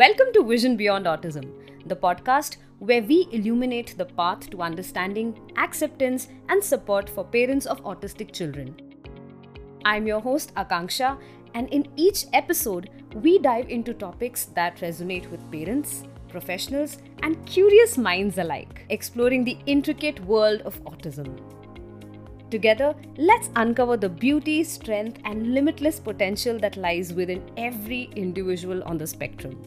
Welcome to Vision Beyond Autism, the podcast where we illuminate the path to understanding, acceptance, and support for parents of autistic children. I'm your host, Akanksha, and in each episode, we dive into topics that resonate with parents, professionals, and curious minds alike, exploring the intricate world of autism. Together, let's uncover the beauty, strength, and limitless potential that lies within every individual on the spectrum.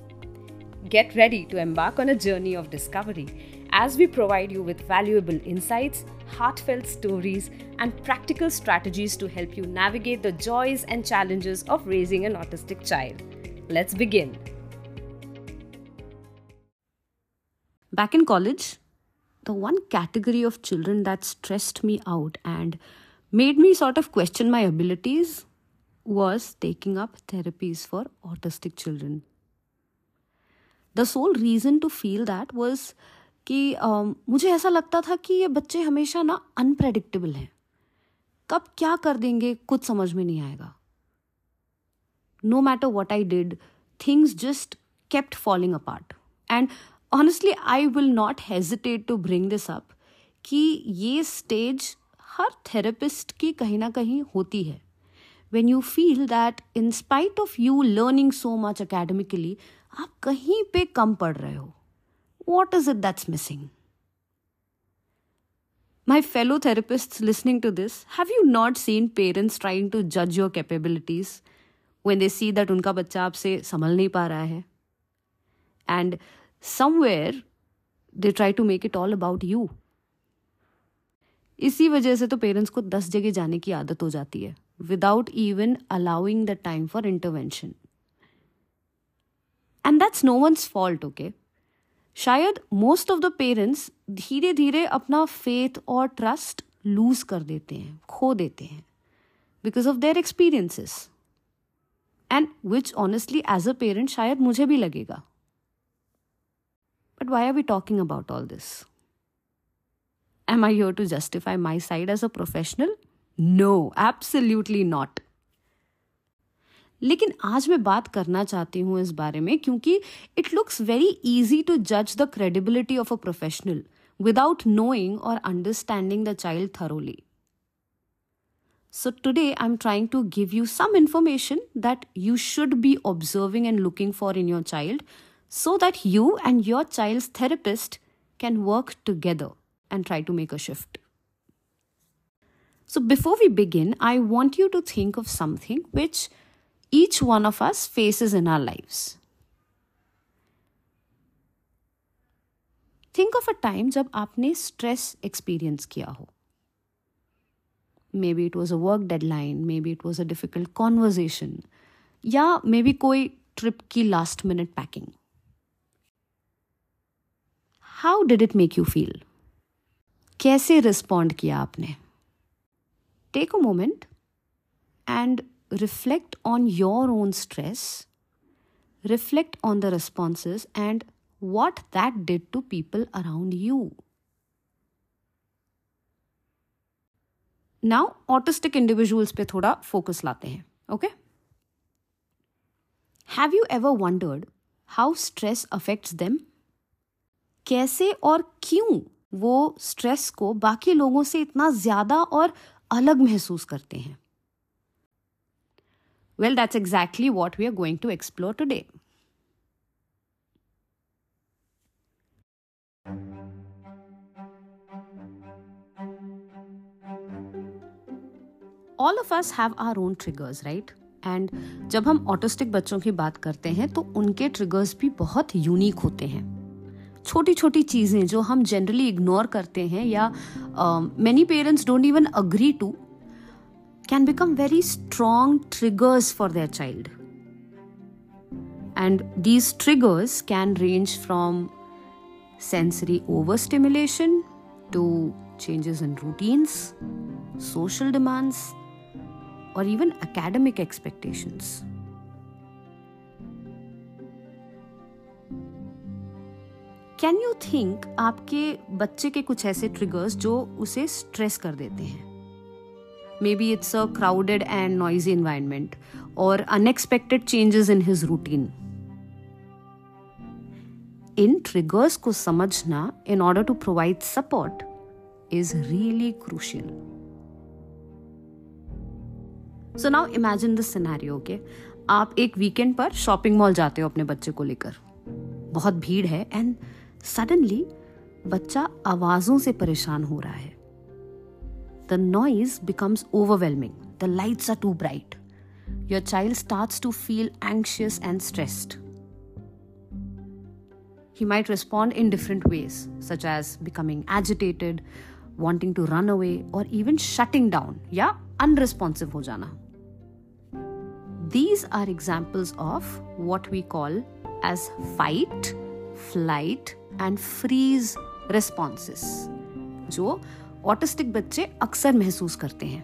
Get ready to embark on a journey of discovery as we provide you with valuable insights, heartfelt stories, and practical strategies to help you navigate the joys and challenges of raising an autistic child. Let's begin. Back in college, the one category of children that stressed me out and made me sort of question my abilities was taking up therapies for autistic children. The sole reason to feel that was कि uh, मुझे ऐसा लगता था कि ये बच्चे हमेशा ना अनप्रेडिक्टेबल हैं। कब क्या कर देंगे कुछ समझ में नहीं आएगा। No matter what I did things just kept falling apart and honestly I will not hesitate to bring this up कि ये स्टेज हर थेरेपिस्ट की कहीं ना कहीं होती है। When you feel that in spite of you learning so much academically आप कहीं पे कम पढ़ रहे हो। What is it that's missing My fellow therapists listening to this, have you not seen parents trying to judge your capabilities when they see that उनका बच्चा आपसे संभल नहीं पा रहा है? And somewhere they try to make it all about you इसी वजह से तो पेरेंट्स को दस जगह जाने की आदत हो जाती है without even allowing the time for intervention And that's no one's fault okay शायद मोस्ट ऑफ द पेरेंट्स धीरे धीरे अपना फेथ और ट्रस्ट लूज कर देते हैं खो देते हैं because of their experiences and which honestly as a parent शायद मुझे भी लगेगा But why are we talking about all this? Am I here to justify my side as a professional? No, absolutely not. लेकिन आज मैं बात करना चाहती हूँ इस बारे में, क्योंकि it looks very easy to जज the credibility of a professional without knowing और understanding the child thoroughly so today I am trying to give you some information that you should be observing and looking for in your child so that you and your child therapist can work together and try to make a shift so before we begin I want you to think of something which each one of us faces in our lives. Think of a time जब आपने stress experience किया हो. Maybe it was a work deadline, maybe it was a difficult conversation, या maybe कोई trip की last minute packing. How did it make you feel कैसे respond किया आपने take a moment and reflect on your own stress reflect on the responses and what that did to people around you. Now, autistic individuals पे थोड़ा focus लाते हैं okay? Have you ever wondered how stress affects them? कैसे और क्यों वो stress को बाकी लोगों से इतना ज़्यादा और अलग महसूस करते हैं well that's exactly what we are going to explore today all of us have our own triggers right and जब हम ऑटिस्टिक बच्चों की बात करते हैं तो उनके ट्रिगर्स भी बहुत यूनिक होते हैं। छोटी छोटी चीज़ें जो हम जनरली इग्नोर करते हैं या many parents don't even agree to can become very strong triggers for their child. And these triggers can range from sensory overstimulation to changes in routines, social demands, or even academic expectations. Can you think आपके बच्चे के कुछ ऐसे triggers जो उसे stress कर देते हैं maybe it's a crowded and noisy environment और unexpected changes in his routine in triggers को समझना in order to provide support is really crucial so now imagine this scenario okay आप एक वीकेंड पर शॉपिंग मॉल जाते हो अपने बच्चे को लेकर। बहुत भीड़ है एंड सडनली बच्चा आवाजों से परेशान हो रहा है। the noise becomes overwhelming. The lights are too bright. Your child starts to feel anxious and stressed. He might respond in different ways, such as becoming agitated, wanting to run away, or even shutting down, yeah, unresponsive ho jana. These are examples of what we call as fight, flight, and freeze responses. जो autistic बच्चे अक्सर महसूस करते हैं।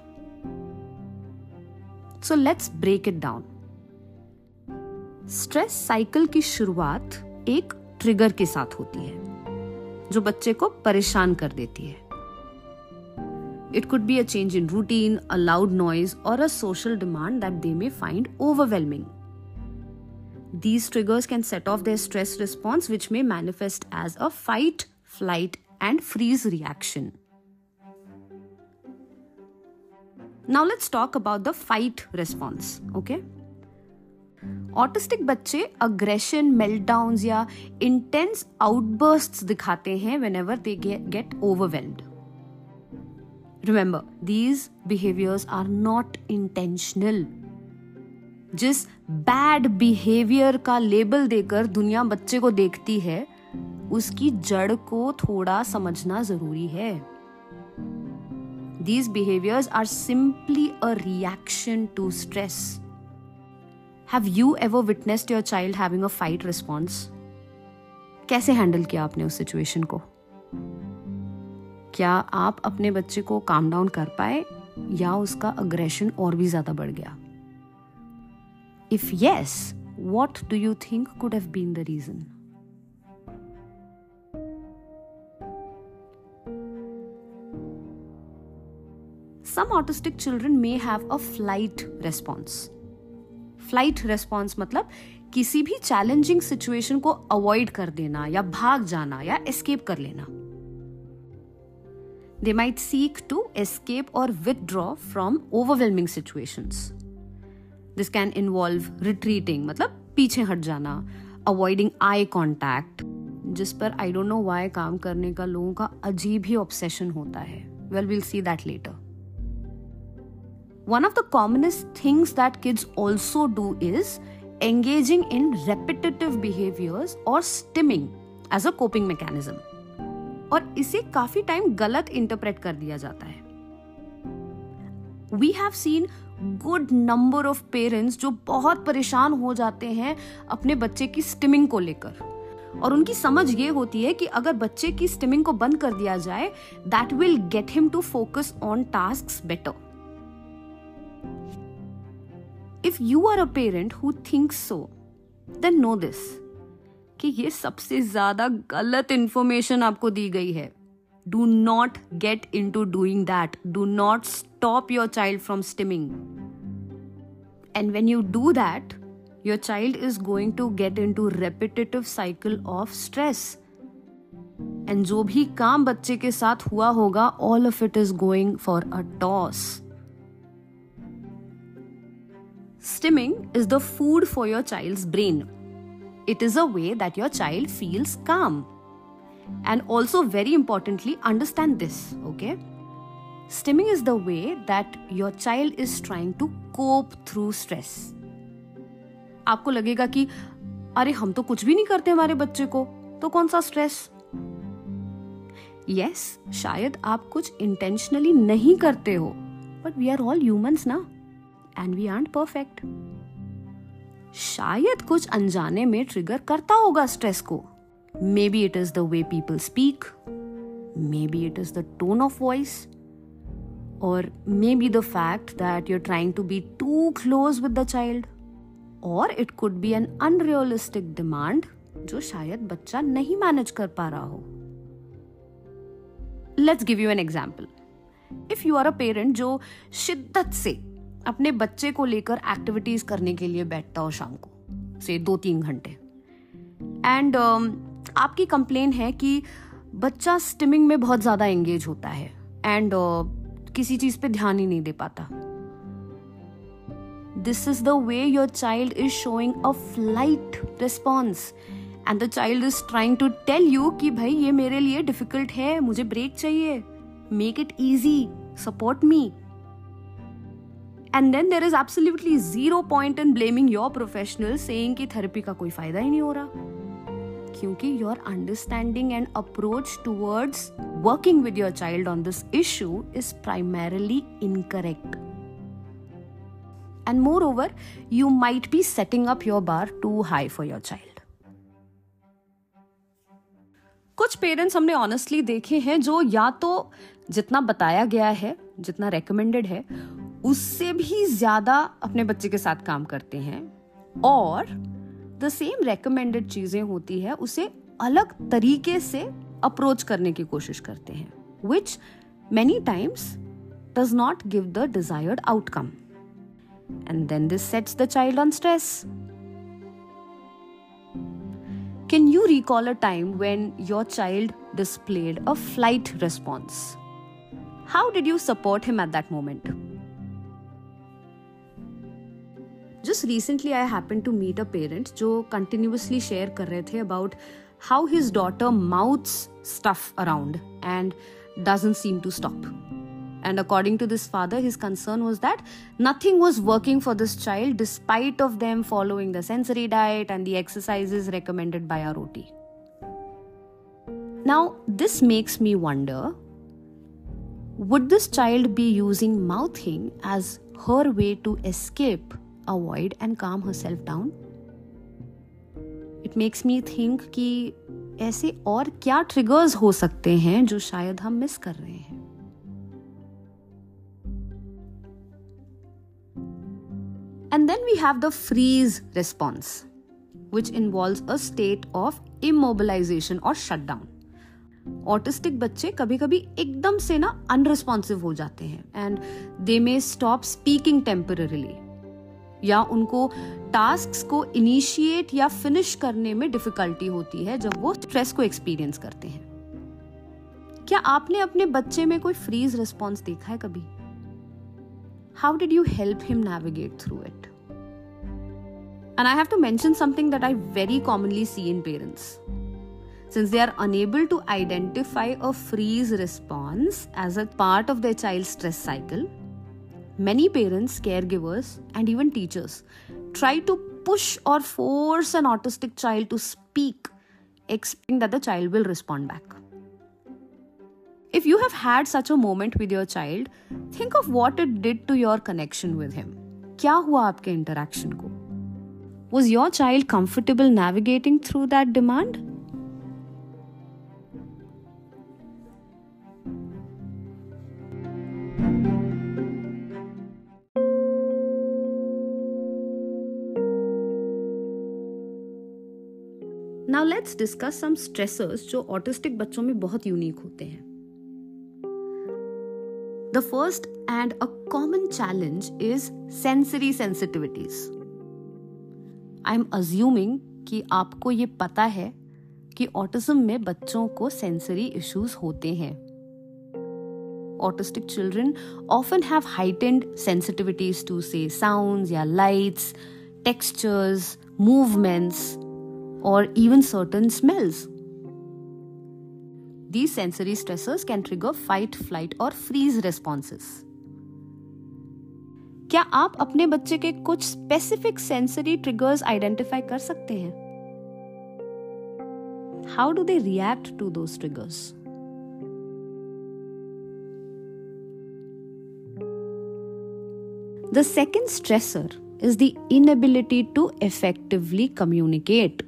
So let's break it down stress cycle की शुरुआत एक trigger के साथ होती है जो बच्चे को परेशान कर देती है। It could be a change in routine a loud noise और a social demand that they may find overwhelming These triggers can set off their stress response, which may manifest as a fight, flight, and freeze reaction. Now, let's talk about the fight response. Okay. Autistic बच्चे aggression meltdown या intense outburst दिखाते हैं whenever they get overwhelmed remember these behaviours are not intentional जिस bad behaviour का label देकर दुनिया बच्चे को देखती है उसकी जड़ को थोड़ा समझना ज़रूरी है these behaviours are simply a reaction to stress have you ever witnessed your child having a fight response कैसे हैंडल किया आपने उस सिचुएशन को? क्या आप अपने बच्चे को काम डाउन कर पाए या उसका अग्रेशन और भी ज़्यादा बढ़ गया? If yes what do you think could have been the reason some autistic children may have a flight response. Flight response मतलब किसी भी चैलेंजिंग सिचुएशन को अवॉइड कर देना या भाग जाना या एस्केप कर लेना। They might seek to escape और withdraw from overwhelming situations this can involve retreating मतलब पीछे हट जाना अवॉइडिंग आई कॉन्टैक्ट जिस पर आई डोंट नो वाई काम करने का लोगों का अजीब ही ऑब्सेशन होता है। Well will see that later One of the commonest things that kids also do is engaging in repetitive behaviors or stimming as a coping mechanism. और इसे काफ़ी टाइम गलत इंटरप्रेट कर दिया जाता है। We have seen good number of parents जो बहुत परेशान हो जाते हैं अपने बच्चे की स्टिमिंग को लेकर। और उनकी समझ ये होती है कि अगर बच्चे की स्टिमिंग को बंद कर दिया जाए that will get him to focus on task better if you are a parent who think so then no this कि ये सबसे ज़्यादा गलत इंफॉर्मेशन आपको दी गई है। Do not get into doing that do not stop your child from stimming and when you do that your child is going to get into repetitive cycle of stress and जो भी काम बच्चे के साथ हुआ होगा all of it is going for a toss Stimming is the food for your child's brain. It is a way that your child feels calm. And also, very importantly, understand this, okay? Stimming is the way that your child is trying to cope through stress. आपको लगेगा कि अरे हम तो कुछ भी नहीं करते हमारे बच्चे को तो कौन सा स्ट्रेस यस शायद आप कुछ इंटेंशनली नहीं करते हो but we are all humans ना एंड वी आर परफेक्ट शायद कुछ अनजाने में ट्रिगर करता होगा स्ट्रेस को। Maybe it is the way people speak maybe it is the tone of voice और maybe the fact that you're trying to be too close with the child और it could be an unrealistic demand जो शायद बच्चा नहीं manage कर पा रहा हो। Let's give you an example if you are a parent जो शिद्दत से अपने बच्चे को लेकर एक्टिविटीज़ करने के लिए बैठता हो शाम को से दो तीन घंटे। एंड um, आपकी कंप्लेन है कि बच्चा स्टिमिंग में बहुत ज़्यादा एंगेज होता है एंड uh, किसी चीज़ पे ध्यान ही नहीं दे पाता। This is the way your child is showing a flight response and the child is trying to tell you कि भाई ये मेरे लिए डिफ़िकल्ट है मुझे ब्रेक चाहिए। Make it easy support me and then there is absolutely zero point in blaming your professional saying कि therapy का कोई फ़ायदा ही नहीं हो रहा। क्योंकि your understanding and approach towards working with your child on this issue is primarily incorrect moreover you might be setting up your bar too high for your child कुछ पेरेंट्स हमने ऑनेस्टली देखे हैं जो या तो जितना बताया गया है, जितना रेकमेंडेड है उससे भी ज़्यादा अपने बच्चे के साथ काम करते हैं और द सेम रेकमेंडेड चीज़ें होती है, उसे अलग तरीके से अप्रोच करने की कोशिश करते हैं which many times does not give the desired outcome and then this sets the child on stress Can you recall a time when your child displayed a flight response? How did you support him at that moment? Just recently, I happened to meet a parent who continuously share kar about how his daughter mouths stuff around and doesn't seem to stop. And according to this father, his concern was that nothing was working for this child despite of them following the sensory diet and the exercises recommended by our OT. Now, this makes me wonder would this child be using mouthing as her way to escape, avoid and calm herself down it makes me think कि ऐसे और क्या triggers हो सकते हैं जो शायद हम मिस कर रहे हैं? And then we have the freeze response which involve a state of immobilization और शट डाउन ऑटिस्टिक बच्चे कभी कभी एकदम से ना अनरिस्पॉन्सिव हो जाते हैं and they may stop speaking temporarily या उनको टास्क को इनिशिएट या फिनिश करने में डिफिकल्टी होती है जब वो स्ट्रेस को एक्सपीरियंस करते हैं। क्या आपने अपने बच्चे में कोई फ्रीज रिस्पॉन्स देखा है कभी? How did you help him navigate through it and I have to mention something that I very commonly see in parents since they are unable to identify a freeze response as a part of the child stress cycle many parents, caregivers, and even teachers try to push or force an autistic child to speak, expecting that the child will respond back. If you have had such a moment with your child, think of what it did to your connection with him. क्या हुआ आपके interaction को Was your child comfortable navigating through that demand? Let's discuss some stressors जो autistic बच्चों में बहुत unique होते हैं। The first and a common challenge is sensory sensitivities I am assuming कि आपको ये पता है कि ऑटिज्म में बच्चों को सेंसरी इश्यूज़ होते हैं। Autistic children often have heightened sensitivities to say sound या lights textures movements or even certain smells. These sensory stressors can trigger fight, flight, or freeze responses. क्या आप अपने बच्चे के कुछ स्पेसिफिक सेंसरी ट्रिगर्स आइडेंटिफाई कर सकते हैं how do they react to those triggers the second stressor is the inability to effectively communicate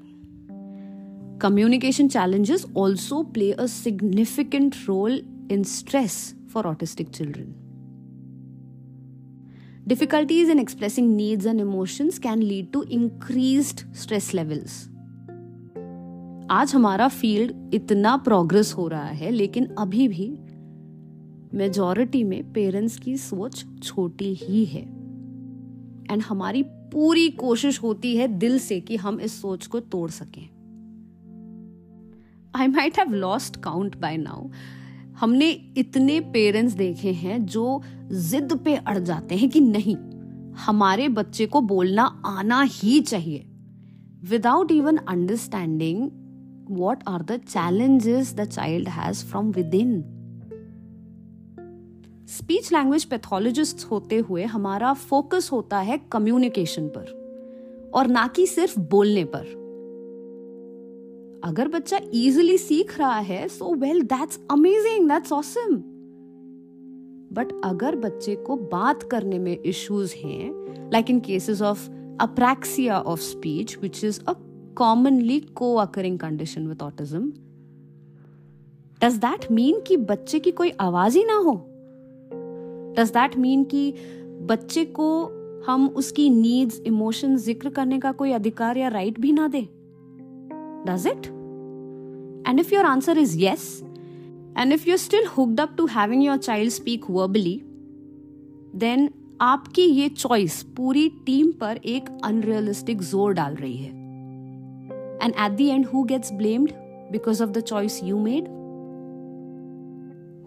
communication challenges also play a significant role in stress for autistic children difficulties in expressing needs and emotions can lead to increase stress levels आज हमारा field इतना progress हो रहा है, लेकिन अभी भी majority में पेरेंट्स की सोच छोटी ही है। एंड हमारी पूरी कोशिश होती है दिल से कि हम इस सोच को तोड़ सकें। I might have lost count by now हमने इतने पेरेंट्स देखे हैं जो जिद पे अड़ जाते हैं कि नहीं, हमारे बच्चे को बोलना आना ही चाहिए। Without even understanding what are the challenges the child has from within speech language pathologist होते हुए हमारा फोकस होता है कम्युनिकेशन पर, और ना कि सिर्फ़ बोलने पर। अगर बच्चा इजिली सीख रहा है so well that's amazing that's awesome but अगर बच्चे को बात करने में इश्यूज़ हैं like in cases of apraxia of speech which is a commonly co occurring condition with autism does that mean कि बच्चे की कोई आवाज़ ही ना हो? डज दैट मीन कि बच्चे को हम उसकी नीड्स इमोशन ज़िक्र करने का कोई अधिकार या राइट भी ना दे? Does it and if your answer is yes and if you still hooked up to having your child speak verbally then आपकी ये चॉइस पूरी टीम पर एक अनरियलिस्टिक जोर डाल रही है and at the end who gets blamed because of the choice you made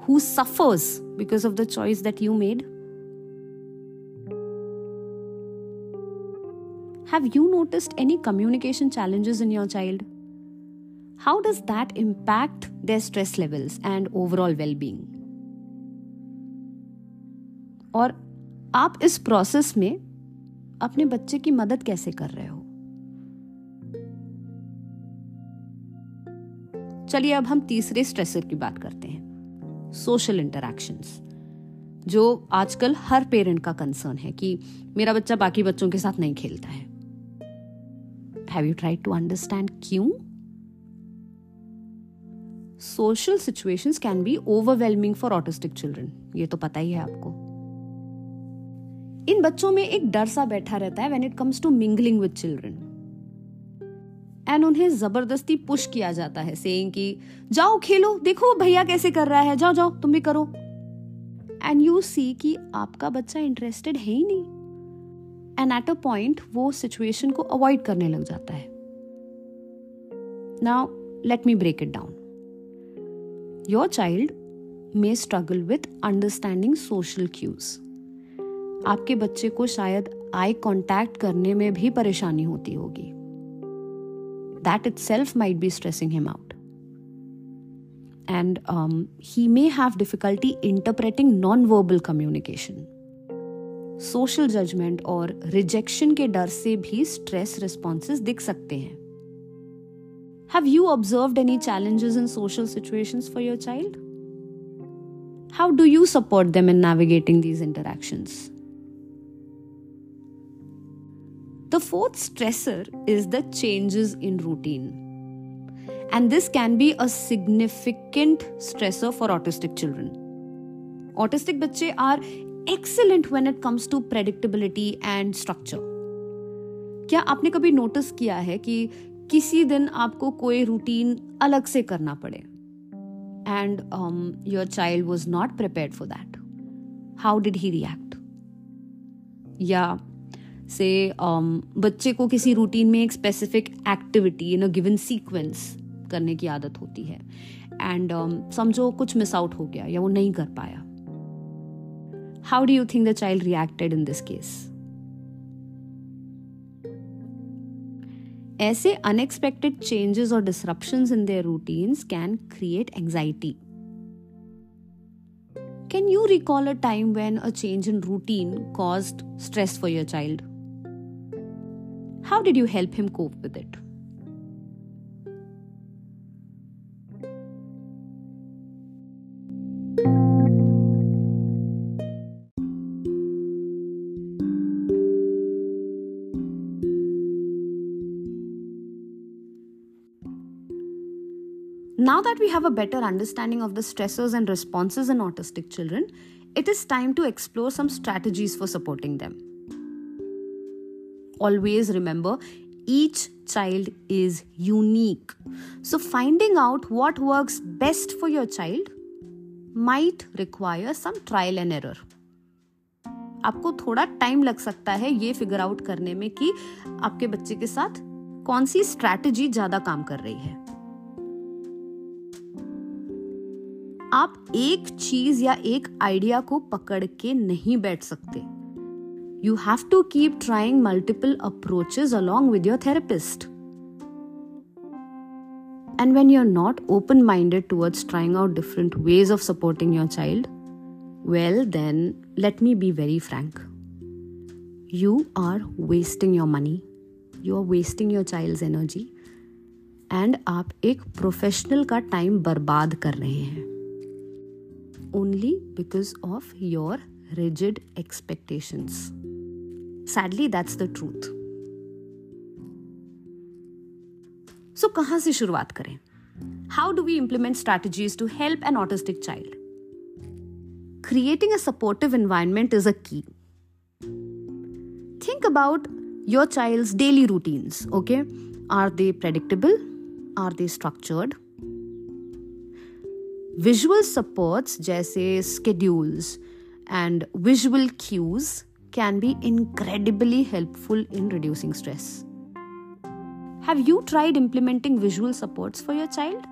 who suffers because of the choice that you made? Have you noticed any communication challenges in your child? How does that impact their stress levels and overall well being? और आप इस process में अपने बच्चे की मदद कैसे कर रहे हो? चलिए अब हम तीसरे स्ट्रेसर की बात करते हैं सोशल इंटरैक्शंस जो आजकल हर पेरेंट का कंसर्न है कि मेरा बच्चा बाकी बच्चों के साथ नहीं खेलता है। Have you tried to understand क्यों? Social situations can be overwhelming for autistic children ये तो पता ही है आपको। इन बच्चों में एक डर सा बैठा रहता है when it comes to mingling with children and उन्हें ज़बरदस्ती पुश किया जाता है सेइंग कि, जाओ खेलो, देखो भैया कैसे कर रहा है, जाओ जाओ, तुम भी करो. एंड यू सी कि आपका बच्चा इंटरेस्टेड है ही नहीं। एंड एट अ पॉइंट वो सिचुएशन को अवॉइड करने लग जाता है। Now let me break it down your child may struggle with understanding social cues आपके बच्चे को शायद आई कॉन्टैक्ट करने में भी परेशानी होती होगी। That itself might be stressing him out and he may have difficulty interpreting non verbal communication social judgement और रिजेक्शन के डर से भी स्ट्रेस रिस्पॉन्सेज दिख सकते हैं। Have you observed any challenges in social situations for your child? How do you support them in navigating these interactions? The fourth stressor is the changes in routine. And this can be a significant stressor for autistic children. Autistic बच्चे are excellent when it comes to predictability and structure. क्या आपने कभी notice किया है कि किसी दिन आपको कोई रूटीन अलग से करना पड़े। And your child was not prepare for that how did he react या से um, बच्चे को किसी रूटीन में एक specific activity in a given sequence करने की आदत होती है। एंड um, समझो कुछ मिस आउट हो गया या वो नहीं कर पाया। How do you think the child reacted in this case Aise unexpected changes or disruptions in their routines can create anxiety. Can you recall a time when a change in routine caused stress for your child? How did you help him cope with it? that we have a better understanding of the stressors and responses in autistic children, it is time to explore some strategies for supporting them. Always remember, each child is unique. So, finding out what works best for your child might require some trial and error. आपको थोड़ा time लग सकता है ये figure out करने में कि आपके बच्चे के साथ कौन सी स्ट्रैटेजी ज्यादा काम कर रही है आप एक चीज़ या एक आइडिया को पकड़ के नहीं बैठ सकते you have to keep trying multiple approaches along with your therapist And when you're not open minded towards trying out different ways of supporting your child, well, then let me be very frank. You are wasting your money, you are wasting your child's energy, and आप एक professional का time बर्बाद कर रहे हैं Only because of your rigid expectations sadly that's the truth so कहां से शुरुआत करें how do we implement strategies to help an autistic child creating a supportive environment is a key. Think about your child's daily routines, okay? Are they predictable? Are they structured? Visual supports, jaise schedules and visual cues, can be incredibly helpful in reducing stress. Have you tried implementing visual supports for your child?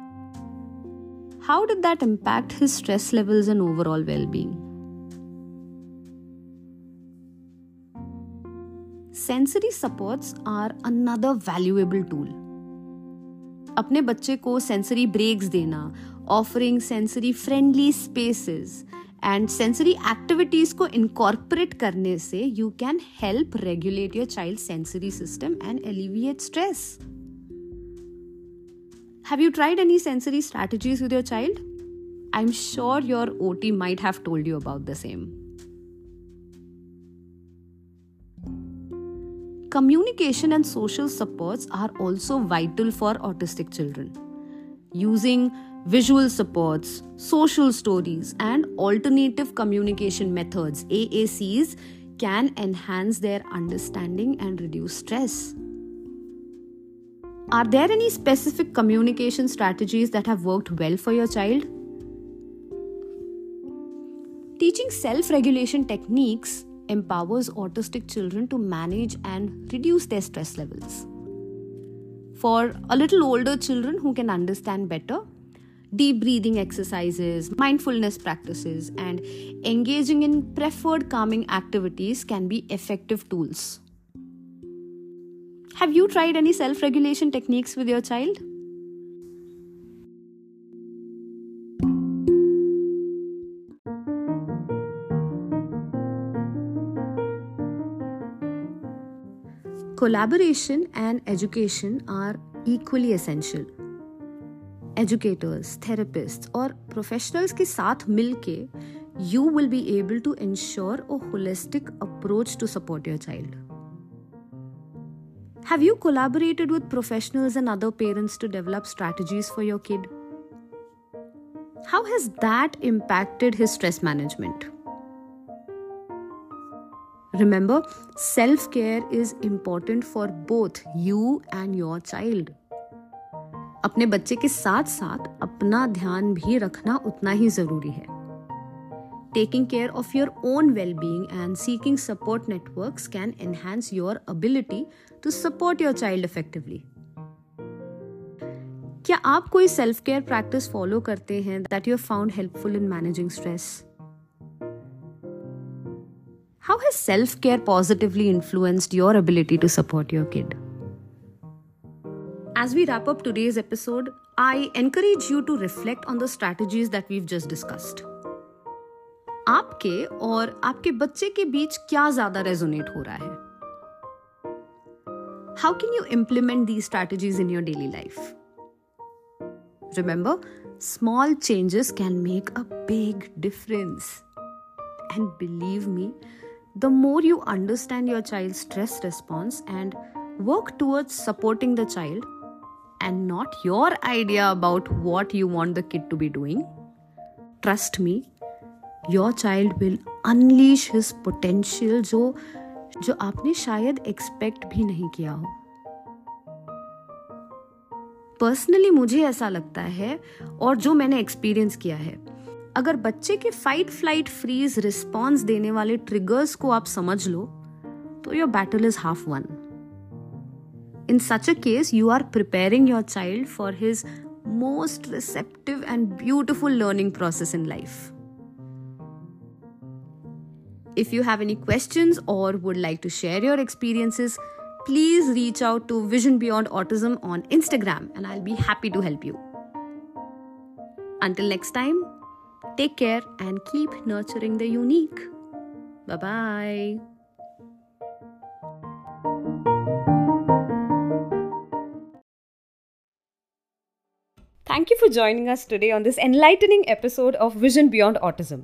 How did that impact his stress levels and overall well being? Sensory supports are another valuable tool. अपने बच्चे को sensory breaks देना Offering sensory friendly spaces and sensory activities को incorporate करने से you can help regulate your child sensory system and alleviate stress have you tried any sensory strategies with your child I am sure your O T might have told you about the same Communication and social supports are also vital for autistic children. Using visual supports, social stories, and alternative communication methods, AACs, can enhance their understanding and reduce stress. Are there any specific communication strategies that have worked well for your child? Teaching self regulation techniques empowers autistic children to manage and reduce their stress levels. For a little older children who can understand better, deep breathing exercises, mindfulness practices, and engaging in preferred calming activities can be effective tools. Have you tried any self regulation techniques with your child? Collaboration and education are equally essential. Educators, therapists, or professionals के साथ मिलके you will be able to ensure a holistic approach to support your child. Have you collaborated with professionals and other parents to develop strategies for your kid? How has that impacted his stress management? Remember, self care is important for both you and your child. अपने बच्चे के साथ साथ अपना ध्यान भी रखना उतना ही ज़रूरी है। Taking care of your own well being and seeking support network can enhance your ability to support your child effectively क्या आप कोई सेल्फ केयर प्रैक्टिस फॉलो करते हैं that you found helpful in managing stress how has self care positively influenced your ability to support your kid As we wrap up today's episode, I encourage you to reflect on the strategies that we've just discussed. आपके और आपके बच्चे के बीच क्या ज्यादा resonate हो रहा है How can you implement these strategies in your daily life? Remember, small changes can make a big difference. And believe me, the more you understand your child's stress response and work towards supporting the child and not your idea about what you want the kid to be doing, trust me, your child will unleash his potential जो जो आपने शायद expect भी नहीं किया हो। Personally मुझे ऐसा लगता है और जो मैंने एक्सपीरियंस किया है अगर बच्चे के फाइट फ़्लाइट फ्रीज रिस्पॉन्स देने वाले ट्रिगर्स को आप समझ लो तो your battle is half won In such a case, you are preparing your child for his most receptive and beautiful learning process in life. If you have any questions or would like to share your experiences, please reach out to Vision Beyond Autism on Instagram and I'll be happy to help you. Until next time, take care and keep nurturing the unique. Bye bye. Thank you for joining us today on this enlightening episode of Vision Beyond Autism.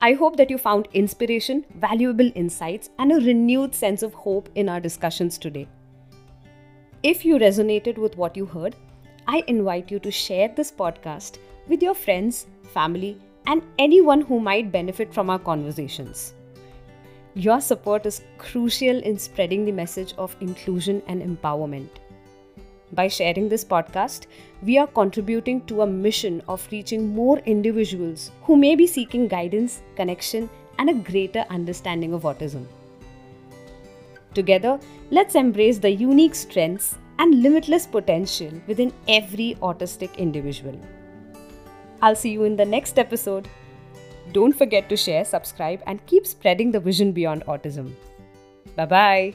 I hope that you found inspiration, valuable insights, and a renewed sense of hope in our discussions today. If you resonated with what you heard, I invite you to share this podcast with your friends, family, and anyone who might benefit from our conversations. Your support is crucial in spreading the message of inclusion and empowerment. By sharing this podcast, we are contributing to a mission of reaching more individuals who may be seeking guidance, connection, and a greater understanding of autism. Together, let's embrace the unique strengths and limitless potential within every autistic individual. I'll see you in the next episode. Don't forget to share, subscribe, and keep spreading the vision beyond autism. Bye bye.